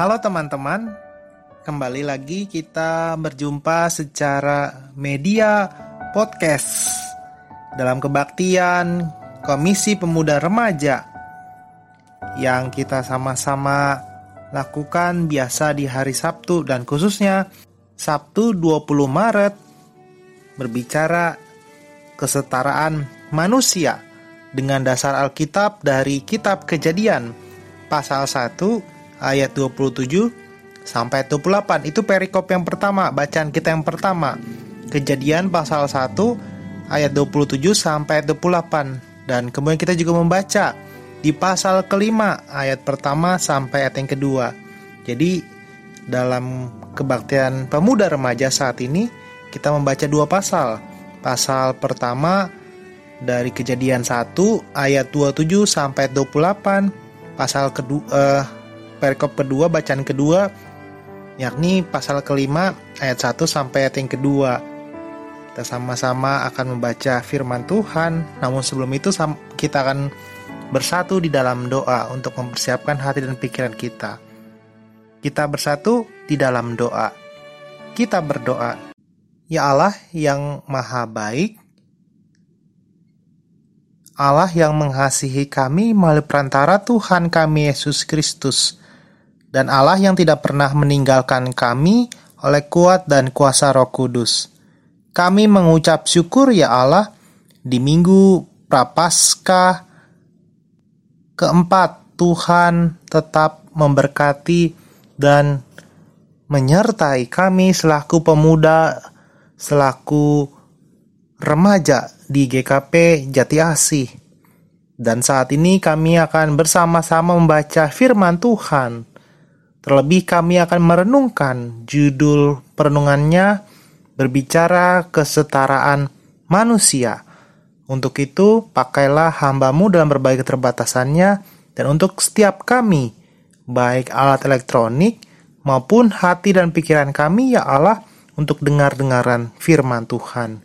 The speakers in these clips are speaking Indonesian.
Halo teman-teman, kembali lagi kita berjumpa secara media podcast. Dalam kebaktian Komisi Pemuda Remaja yang kita sama-sama lakukan biasa di hari Sabtu dan khususnya Sabtu 20 Maret berbicara kesetaraan manusia dengan dasar Alkitab dari kitab Kejadian pasal 1 ayat 27 sampai 28. Itu perikop yang pertama, bacaan kita yang pertama. Kejadian pasal 1 ayat 27 sampai 28. Dan kemudian kita juga membaca di pasal kelima ayat pertama sampai ayat yang kedua. Jadi dalam kebaktian pemuda remaja saat ini kita membaca dua pasal. Pasal pertama dari kejadian 1 ayat 27 sampai 28. Pasal kedua eh, perikop kedua bacaan kedua yakni pasal kelima ayat 1 sampai ayat yang kedua. Kita sama-sama akan membaca firman Tuhan, namun sebelum itu kita akan bersatu di dalam doa untuk mempersiapkan hati dan pikiran kita. Kita bersatu di dalam doa. Kita berdoa, Ya Allah yang maha baik, Allah yang mengasihi kami melalui perantara Tuhan kami Yesus Kristus dan Allah yang tidak pernah meninggalkan kami oleh kuat dan kuasa Roh Kudus. Kami mengucap syukur ya Allah di minggu Prapaskah keempat Tuhan tetap memberkati dan menyertai kami selaku pemuda, selaku remaja di GKP Jati Asih. Dan saat ini kami akan bersama-sama membaca firman Tuhan Terlebih kami akan merenungkan judul perenungannya berbicara kesetaraan manusia. Untuk itu, pakailah hambamu dalam berbagai keterbatasannya dan untuk setiap kami, baik alat elektronik maupun hati dan pikiran kami, ya Allah, untuk dengar-dengaran firman Tuhan.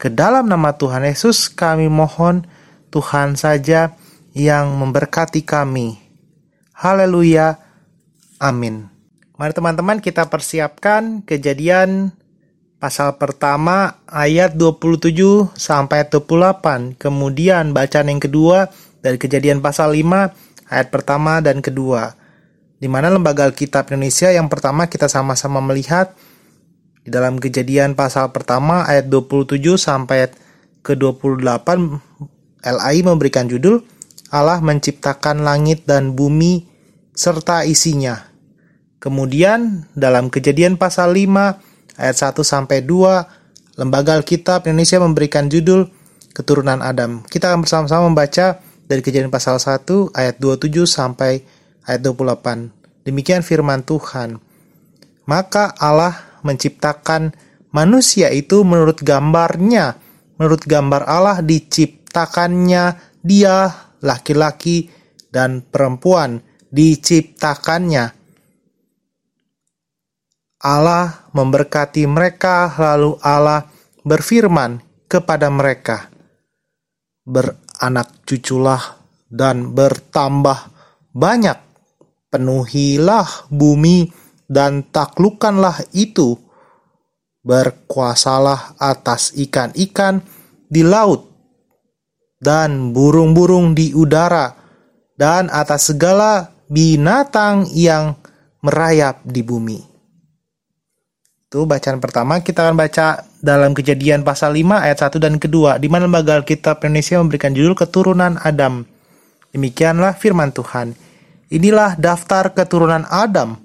Ke dalam nama Tuhan Yesus kami mohon Tuhan saja yang memberkati kami. Haleluya. Amin. Mari teman-teman kita persiapkan kejadian pasal pertama ayat 27 sampai 28. Kemudian bacaan yang kedua dari kejadian pasal 5 ayat pertama dan kedua. Di mana lembaga Alkitab Indonesia yang pertama kita sama-sama melihat di dalam kejadian pasal pertama ayat 27 sampai ayat ke-28 LAI memberikan judul Allah menciptakan langit dan bumi serta isinya. Kemudian dalam Kejadian pasal 5 ayat 1 sampai 2 Lembaga Alkitab Indonesia memberikan judul Keturunan Adam. Kita akan bersama-sama membaca dari Kejadian pasal 1 ayat 27 sampai ayat 28. Demikian firman Tuhan. Maka Allah menciptakan manusia itu menurut gambarnya. Menurut gambar Allah diciptakannya dia laki-laki dan perempuan diciptakannya Allah memberkati mereka, lalu Allah berfirman kepada mereka, "Beranak cuculah dan bertambah banyak, penuhilah bumi dan taklukanlah itu, berkuasalah atas ikan-ikan di laut dan burung-burung di udara, dan atas segala binatang yang merayap di bumi." Itu bacaan pertama kita akan baca dalam kejadian pasal 5 ayat 1 dan kedua di mana lembaga Alkitab Indonesia memberikan judul keturunan Adam. Demikianlah firman Tuhan. Inilah daftar keturunan Adam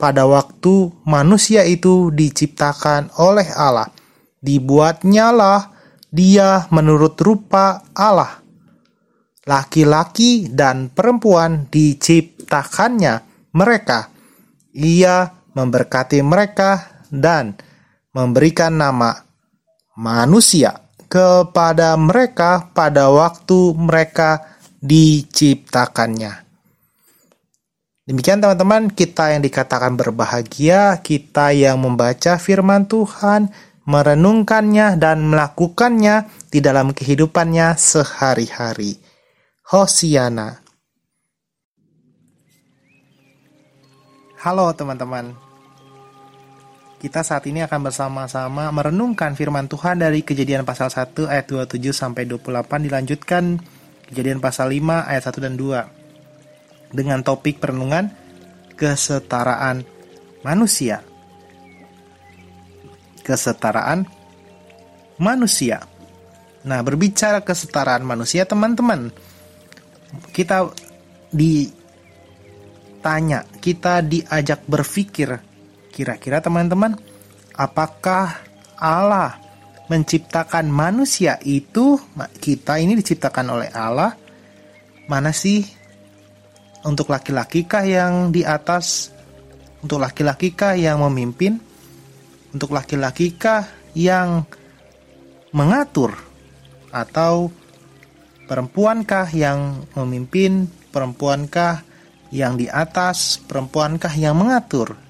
pada waktu manusia itu diciptakan oleh Allah. Dibuatnyalah dia menurut rupa Allah. Laki-laki dan perempuan diciptakannya mereka. Ia memberkati mereka dan memberikan nama manusia kepada mereka pada waktu mereka diciptakannya. Demikian teman-teman, kita yang dikatakan berbahagia, kita yang membaca firman Tuhan, merenungkannya dan melakukannya di dalam kehidupannya sehari-hari. Hosiana. Halo teman-teman. Kita saat ini akan bersama-sama merenungkan firman Tuhan dari Kejadian pasal 1 ayat 27 sampai 28 dilanjutkan Kejadian pasal 5 ayat 1 dan 2 dengan topik perenungan kesetaraan manusia. Kesetaraan manusia. Nah, berbicara kesetaraan manusia, teman-teman, kita ditanya, kita diajak berpikir, kira-kira teman-teman, apakah Allah menciptakan manusia itu, kita ini diciptakan oleh Allah, mana sih? Untuk laki-laki kah yang di atas, untuk laki-laki kah yang memimpin, untuk laki-laki kah yang mengatur, atau perempuankah yang memimpin, perempuankah yang di atas, perempuankah yang mengatur?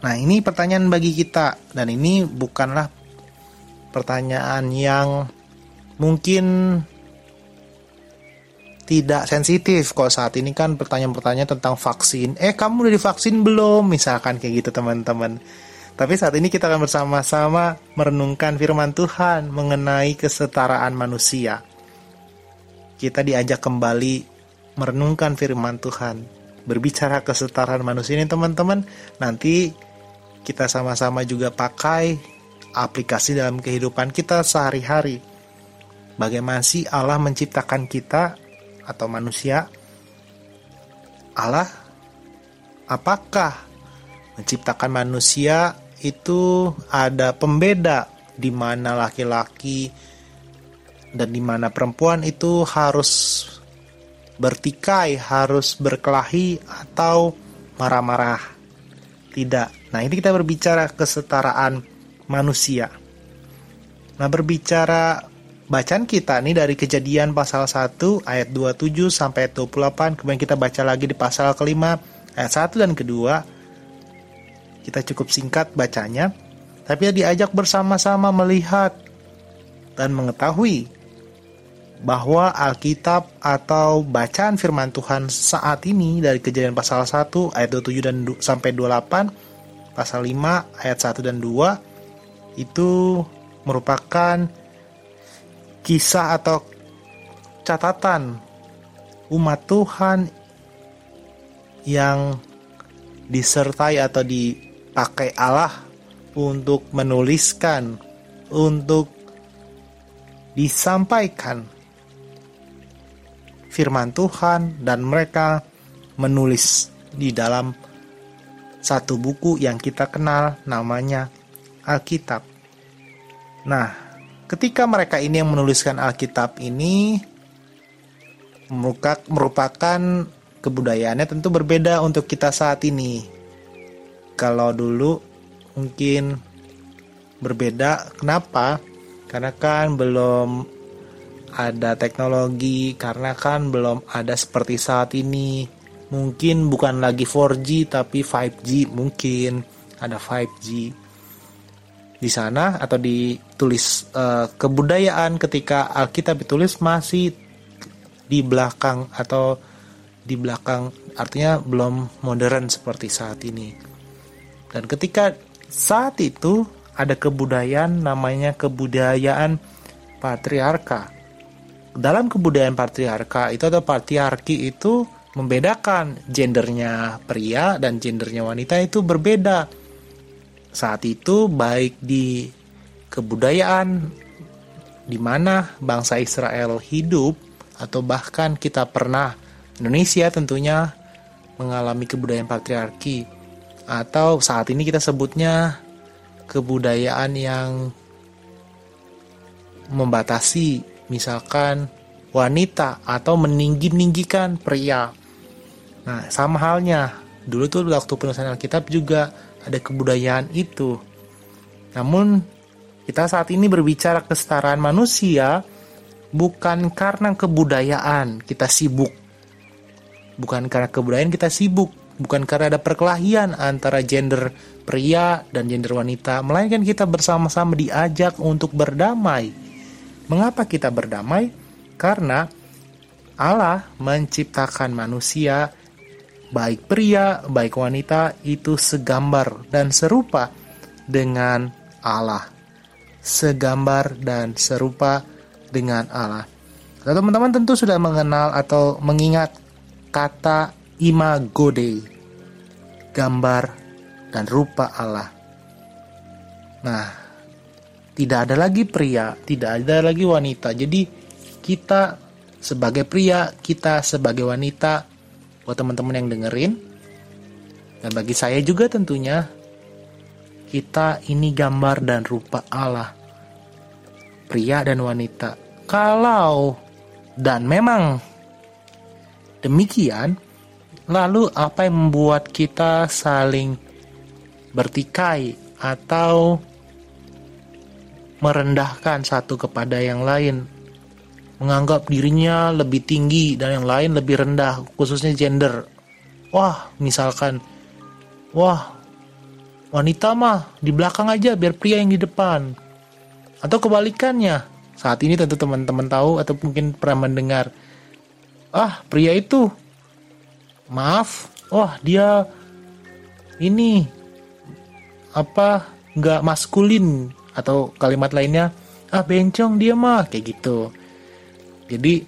Nah, ini pertanyaan bagi kita dan ini bukanlah pertanyaan yang mungkin tidak sensitif kalau saat ini kan pertanyaan-pertanyaan tentang vaksin. Eh, kamu udah divaksin belum? Misalkan kayak gitu teman-teman. Tapi saat ini kita akan bersama-sama merenungkan firman Tuhan mengenai kesetaraan manusia. Kita diajak kembali merenungkan firman Tuhan, berbicara kesetaraan manusia ini teman-teman. Nanti kita sama-sama juga pakai aplikasi dalam kehidupan kita sehari-hari. Bagaimana sih Allah menciptakan kita atau manusia? Allah apakah menciptakan manusia itu ada pembeda di mana laki-laki dan di mana perempuan itu harus bertikai, harus berkelahi atau marah-marah. Tidak. Nah, ini kita berbicara kesetaraan manusia. Nah, berbicara bacaan kita nih dari kejadian pasal 1 ayat 27 sampai 28, kemudian kita baca lagi di pasal kelima ayat 1 dan kedua. Kita cukup singkat bacanya, tapi diajak bersama-sama melihat dan mengetahui bahwa Alkitab atau bacaan firman Tuhan saat ini dari kejadian pasal 1 ayat 27 dan sampai 28 pasal 5 ayat 1 dan 2 itu merupakan kisah atau catatan umat Tuhan yang disertai atau di pakai Allah untuk menuliskan, untuk disampaikan firman Tuhan dan mereka menulis di dalam satu buku yang kita kenal namanya Alkitab. Nah, ketika mereka ini yang menuliskan Alkitab ini merupakan kebudayaannya tentu berbeda untuk kita saat ini kalau dulu mungkin berbeda. Kenapa? Karena kan belum ada teknologi, karena kan belum ada seperti saat ini. Mungkin bukan lagi 4G tapi 5G mungkin ada 5G di sana atau ditulis uh, kebudayaan ketika Alkitab ditulis masih di belakang atau di belakang artinya belum modern seperti saat ini. Dan ketika saat itu ada kebudayaan namanya kebudayaan patriarka. Dalam kebudayaan patriarka itu atau patriarki itu membedakan gendernya pria dan gendernya wanita itu berbeda. Saat itu baik di kebudayaan di mana bangsa Israel hidup atau bahkan kita pernah Indonesia tentunya mengalami kebudayaan patriarki atau saat ini kita sebutnya kebudayaan yang membatasi misalkan wanita atau meninggi-ninggikan pria. Nah, sama halnya dulu tuh waktu penulisan Alkitab juga ada kebudayaan itu. Namun kita saat ini berbicara kesetaraan manusia bukan karena kebudayaan kita sibuk. Bukan karena kebudayaan kita sibuk, bukan karena ada perkelahian antara gender pria dan gender wanita, melainkan kita bersama-sama diajak untuk berdamai. Mengapa kita berdamai? Karena Allah menciptakan manusia baik pria, baik wanita itu segambar dan serupa dengan Allah. Segambar dan serupa dengan Allah. Nah, teman-teman tentu sudah mengenal atau mengingat kata imago Dei, gambar dan rupa Allah. Nah, tidak ada lagi pria, tidak ada lagi wanita. Jadi kita sebagai pria, kita sebagai wanita, buat teman-teman yang dengerin, dan bagi saya juga tentunya, kita ini gambar dan rupa Allah. Pria dan wanita. Kalau dan memang demikian, lalu apa yang membuat kita saling bertikai atau merendahkan satu kepada yang lain menganggap dirinya lebih tinggi dan yang lain lebih rendah, khususnya gender. Wah, misalkan, wah, wanita mah di belakang aja biar pria yang di depan. Atau kebalikannya, saat ini tentu teman-teman tahu atau mungkin pernah mendengar, ah pria itu, maaf, wah dia ini apa nggak maskulin. Atau kalimat lainnya ah bencong dia mah kayak gitu jadi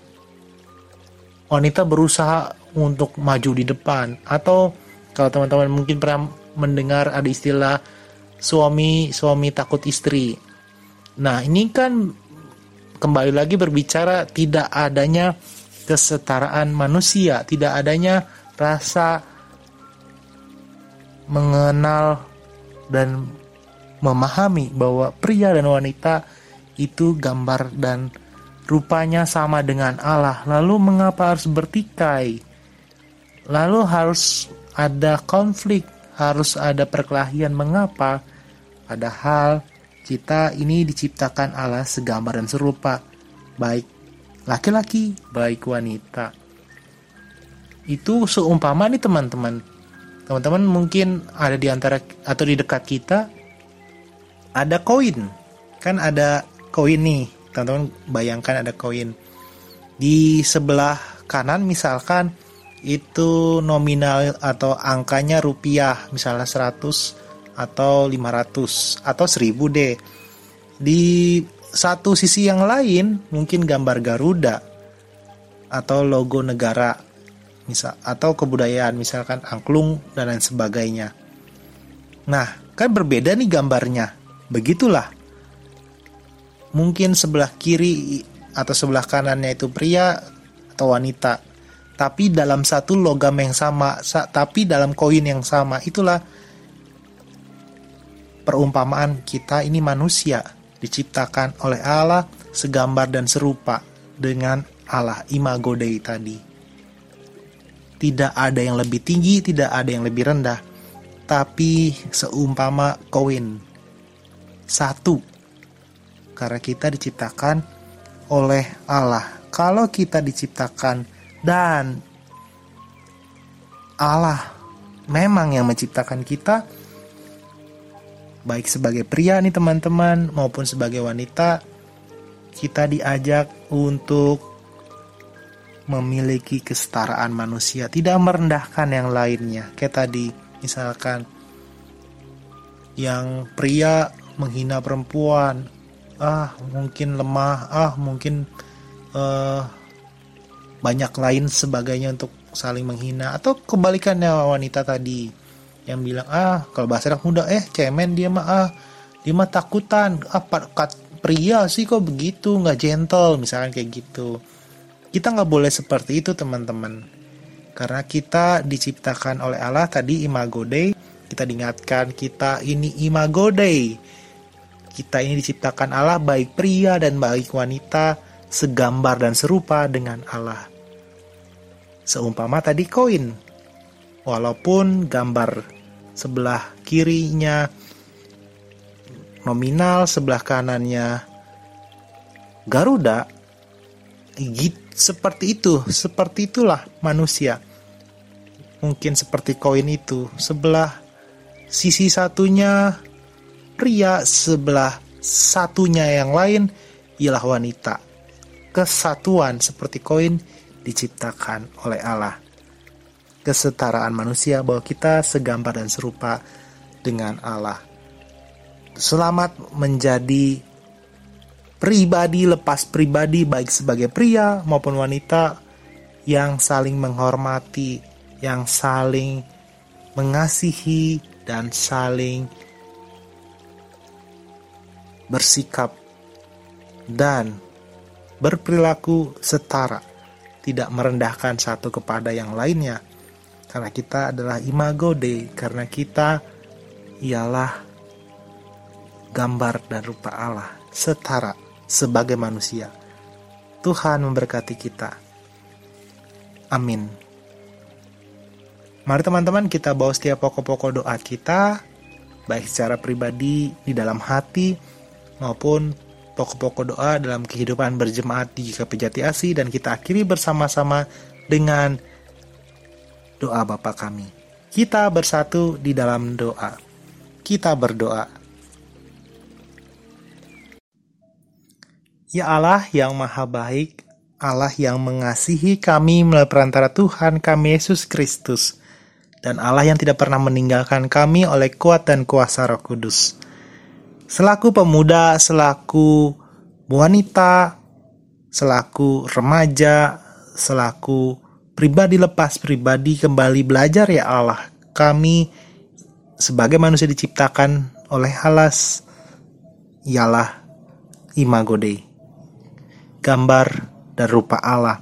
wanita berusaha untuk maju di depan atau kalau teman-teman mungkin pernah mendengar ada istilah suami suami takut istri. Nah, ini kan kembali lagi berbicara tidak adanya kesetaraan manusia, tidak adanya rasa mengenal dan memahami bahwa pria dan wanita itu gambar dan rupanya sama dengan Allah, lalu mengapa harus bertikai? Lalu harus ada konflik, harus ada perkelahian. Mengapa? Padahal kita ini diciptakan Allah segambar dan serupa, baik laki-laki, baik wanita. Itu seumpama nih teman-teman. Teman-teman mungkin ada di antara atau di dekat kita ada koin. Kan ada koin nih teman-teman bayangkan ada koin. Di sebelah kanan misalkan itu nominal atau angkanya rupiah misalnya 100 atau 500 atau 1000 deh di satu sisi yang lain mungkin gambar Garuda atau logo negara misal atau kebudayaan misalkan angklung dan lain sebagainya. Nah kan berbeda nih gambarnya. Begitulah mungkin sebelah kiri atau sebelah kanannya itu pria atau wanita. Tapi dalam satu logam yang sama tapi dalam koin yang sama itulah perumpamaan kita ini manusia diciptakan oleh Allah segambar dan serupa dengan Allah imago Dei tadi. Tidak ada yang lebih tinggi tidak ada yang lebih rendah tapi seumpama koin. Satu karena kita diciptakan oleh Allah. Kalau kita diciptakan dan Allah memang yang menciptakan kita, baik sebagai pria nih teman-teman maupun sebagai wanita, kita diajak untuk memiliki kesetaraan manusia, tidak merendahkan yang lainnya. Kayak tadi, misalkan yang pria menghina perempuan, ah mungkin lemah. Ah mungkin uh, banyak lain sebagainya untuk saling menghina. Atau kebalikannya wanita tadi yang bilang ah kalau bahasa anak muda eh cemen dia mah ah dia mah takutan. Apa ah, pria sih kok begitu? Nggak gentle misalkan kayak gitu. Kita nggak boleh seperti itu teman-teman. Karena kita diciptakan oleh Allah tadi imago Dei. Kita diingatkan kita ini imago Dei kita ini diciptakan Allah baik pria dan baik wanita segambar dan serupa dengan Allah. Seumpama tadi koin. Walaupun gambar sebelah kirinya nominal, sebelah kanannya Garuda, seperti itu, seperti itulah manusia. Mungkin seperti koin itu, sebelah sisi satunya pria sebelah satunya yang lain ialah wanita. Kesatuan seperti koin diciptakan oleh Allah. kesetaraan manusia bahwa kita segambar dan serupa dengan Allah. Selamat menjadi pribadi lepas pribadi baik sebagai pria maupun wanita yang saling menghormati, yang saling mengasihi dan saling bersikap dan berperilaku setara, tidak merendahkan satu kepada yang lainnya. Karena kita adalah imago Dei, karena kita ialah gambar dan rupa Allah, setara sebagai manusia. Tuhan memberkati kita. Amin. Mari teman-teman kita bawa setiap pokok-pokok doa kita, baik secara pribadi di dalam hati maupun pokok-pokok doa dalam kehidupan berjemaat di GKP Jati Asi dan kita akhiri bersama-sama dengan doa Bapa kami. Kita bersatu di dalam doa. Kita berdoa. Ya Allah yang maha baik, Allah yang mengasihi kami melalui perantara Tuhan kami Yesus Kristus, dan Allah yang tidak pernah meninggalkan kami oleh kuat dan kuasa roh kudus. Selaku pemuda, selaku wanita, selaku remaja, selaku pribadi lepas pribadi kembali belajar ya Allah. Kami sebagai manusia diciptakan oleh halas ialah imago Dei. Gambar dan rupa Allah.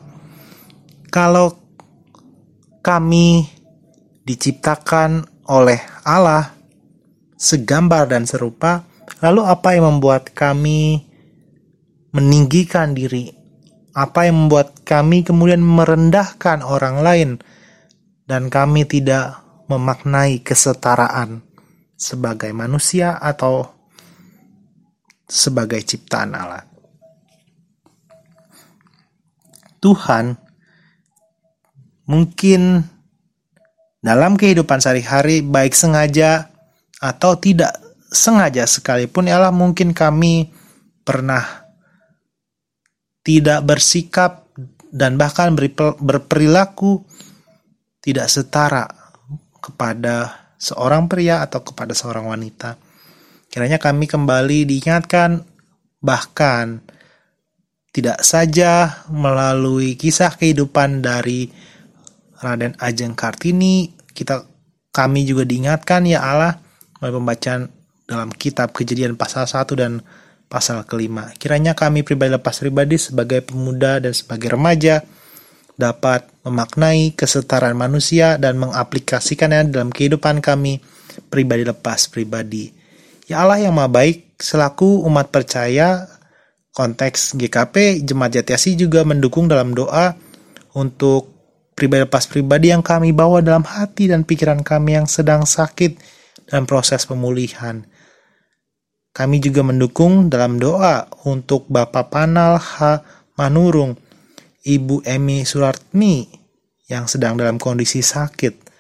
Kalau kami diciptakan oleh Allah segambar dan serupa, Lalu apa yang membuat kami meninggikan diri? Apa yang membuat kami kemudian merendahkan orang lain dan kami tidak memaknai kesetaraan sebagai manusia atau sebagai ciptaan Allah? Tuhan mungkin dalam kehidupan sehari-hari baik sengaja atau tidak sengaja sekalipun ialah mungkin kami pernah tidak bersikap dan bahkan berperilaku tidak setara kepada seorang pria atau kepada seorang wanita. Kiranya kami kembali diingatkan bahkan tidak saja melalui kisah kehidupan dari Raden Ajeng Kartini, kita kami juga diingatkan ya Allah melalui pembacaan dalam kitab kejadian pasal 1 dan pasal kelima. Kiranya kami pribadi lepas pribadi sebagai pemuda dan sebagai remaja dapat memaknai kesetaraan manusia dan mengaplikasikannya dalam kehidupan kami pribadi lepas pribadi. Ya Allah yang maha baik, selaku umat percaya, konteks GKP, Jemaat Jatiasi juga mendukung dalam doa untuk pribadi lepas pribadi yang kami bawa dalam hati dan pikiran kami yang sedang sakit dan proses pemulihan. Kami juga mendukung dalam doa untuk Bapak Panal H. Manurung, Ibu Emi Suratmi yang sedang dalam kondisi sakit.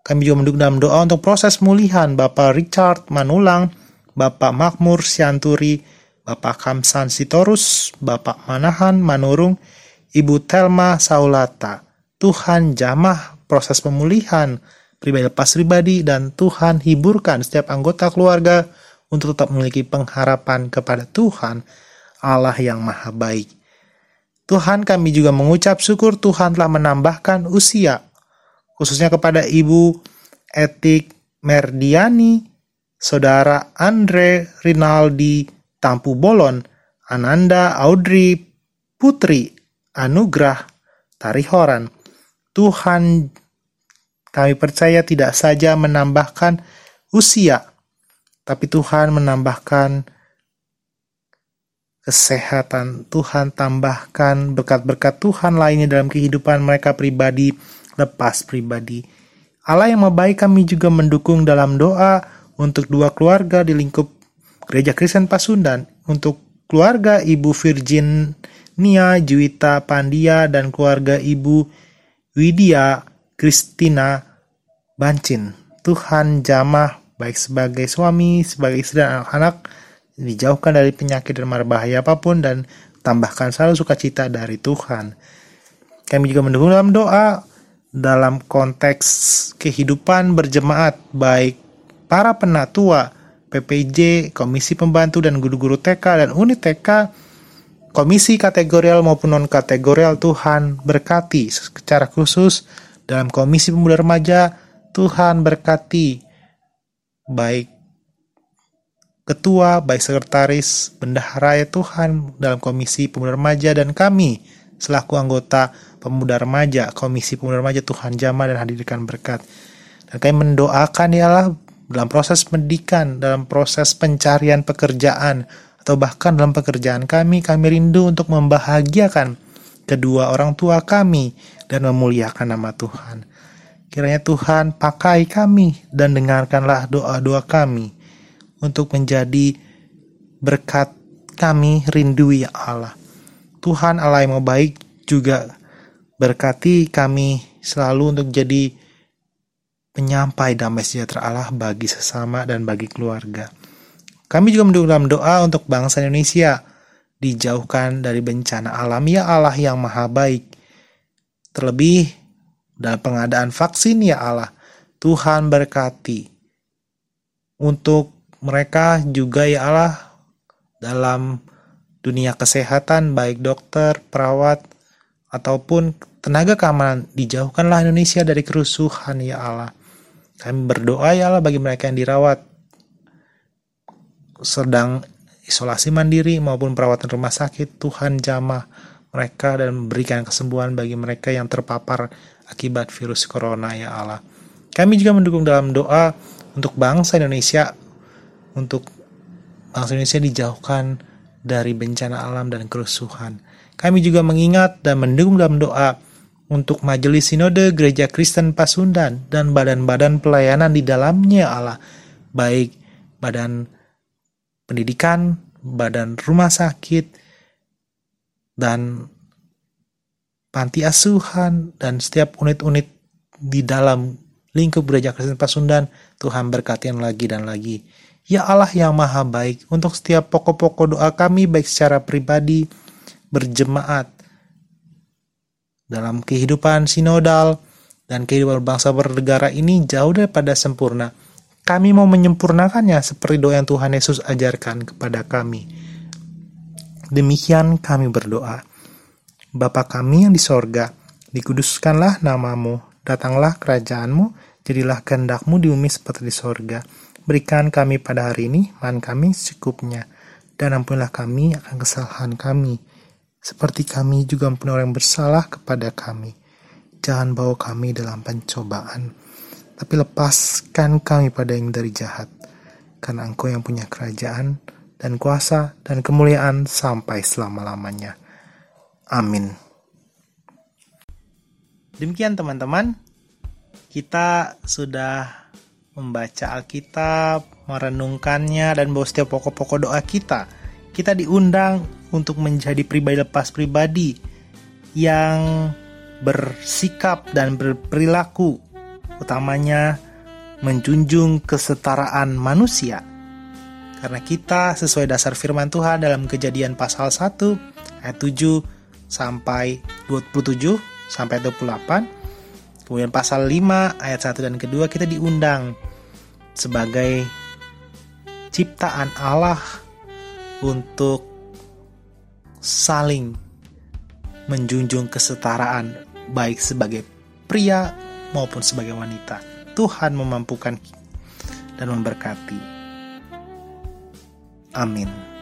Kami juga mendukung dalam doa untuk proses pemulihan Bapak Richard Manulang, Bapak Makmur Sianturi, Bapak Kamsan Sitorus, Bapak Manahan Manurung, Ibu Telma Saulata. Tuhan jamah proses pemulihan pribadi lepas pribadi dan Tuhan hiburkan setiap anggota keluarga untuk tetap memiliki pengharapan kepada Tuhan, Allah yang Maha Baik. Tuhan kami juga mengucap syukur Tuhan telah menambahkan usia, khususnya kepada Ibu Etik Merdiani, Saudara Andre Rinaldi Tampu Bolon, Ananda Audrey Putri Anugrah Tarihoran. Tuhan kami percaya tidak saja menambahkan usia, tapi Tuhan menambahkan kesehatan, Tuhan tambahkan berkat-berkat Tuhan lainnya dalam kehidupan mereka pribadi, lepas pribadi. Allah yang membaik kami juga mendukung dalam doa untuk dua keluarga di lingkup Gereja Kristen Pasundan, untuk keluarga Ibu Virginia Juwita Pandia dan keluarga Ibu Widya Kristina Bancin. Tuhan jamah baik sebagai suami, sebagai istri dan anak-anak, dijauhkan dari penyakit dan mara bahaya apa pun dan tambahkan selalu sukacita dari Tuhan. Kami juga mendukung dalam doa dalam konteks kehidupan berjemaat baik para penatua, PPJ, Komisi Pembantu dan guru-guru TK dan unit TK, Komisi kategorial maupun non kategorial Tuhan berkati secara khusus dalam Komisi Pemuda Remaja Tuhan berkati baik ketua, baik sekretaris, bendahara ya Tuhan dalam Komisi Pemuda Remaja dan kami selaku anggota pemuda remaja, Komisi Pemuda Remaja Tuhan Jama dan hadirkan berkat. Dan kami mendoakan ya Allah dalam proses pendidikan, dalam proses pencarian pekerjaan, atau bahkan dalam pekerjaan kami, kami rindu untuk membahagiakan kedua orang tua kami dan memuliakan nama Tuhan. Kiranya Tuhan pakai kami dan dengarkanlah doa-doa kami untuk menjadi berkat kami rindu ya Allah. Tuhan Allah yang baik juga berkati kami selalu untuk jadi penyampai damai sejahtera Allah bagi sesama dan bagi keluarga. Kami juga mendukung doa untuk bangsa Indonesia dijauhkan dari bencana alam ya Allah yang maha baik. Terlebih dalam pengadaan vaksin ya Allah, Tuhan berkati. Untuk mereka juga ya Allah dalam dunia kesehatan baik dokter, perawat, ataupun tenaga keamanan dijauhkanlah Indonesia dari kerusuhan ya Allah. Kami berdoa ya Allah bagi mereka yang dirawat sedang isolasi mandiri maupun perawatan rumah sakit Tuhan jamah mereka dan memberikan kesembuhan bagi mereka yang terpapar akibat virus corona ya Allah. Kami juga mendukung dalam doa untuk bangsa Indonesia untuk bangsa Indonesia dijauhkan dari bencana alam dan kerusuhan. Kami juga mengingat dan mendukung dalam doa untuk Majelis Sinode Gereja Kristen Pasundan dan badan-badan pelayanan di dalamnya Allah, baik badan pendidikan, badan rumah sakit, dan panti asuhan, dan setiap unit-unit di dalam lingkup gereja Kristen Pasundan, Tuhan berkatian lagi dan lagi. Ya Allah yang maha baik, untuk setiap pokok-pokok doa kami, baik secara pribadi, berjemaat, dalam kehidupan sinodal, dan kehidupan bangsa bernegara ini jauh daripada sempurna. Kami mau menyempurnakannya seperti doa yang Tuhan Yesus ajarkan kepada kami. Demikian kami berdoa. Bapa kami yang di sorga, dikuduskanlah namamu, datanglah kerajaanmu, jadilah kehendakmu di bumi seperti di sorga. Berikan kami pada hari ini man kami secukupnya, dan ampunilah kami akan kesalahan kami, seperti kami juga ampuni orang yang bersalah kepada kami. Jangan bawa kami dalam pencobaan, tapi lepaskan kami pada yang dari jahat, karena Engkau yang punya kerajaan dan kuasa dan kemuliaan sampai selama-lamanya. Amin. Demikian teman-teman, kita sudah membaca Alkitab, merenungkannya, dan bahwa setiap pokok-pokok doa kita, kita diundang untuk menjadi pribadi lepas pribadi yang bersikap dan berperilaku, utamanya menjunjung kesetaraan manusia. Karena kita sesuai dasar firman Tuhan dalam kejadian pasal 1 ayat 7 sampai 27 sampai 28 Kemudian pasal 5 ayat 1 dan kedua kita diundang sebagai ciptaan Allah untuk saling menjunjung kesetaraan baik sebagai pria maupun sebagai wanita. Tuhan memampukan dan memberkati. Amin.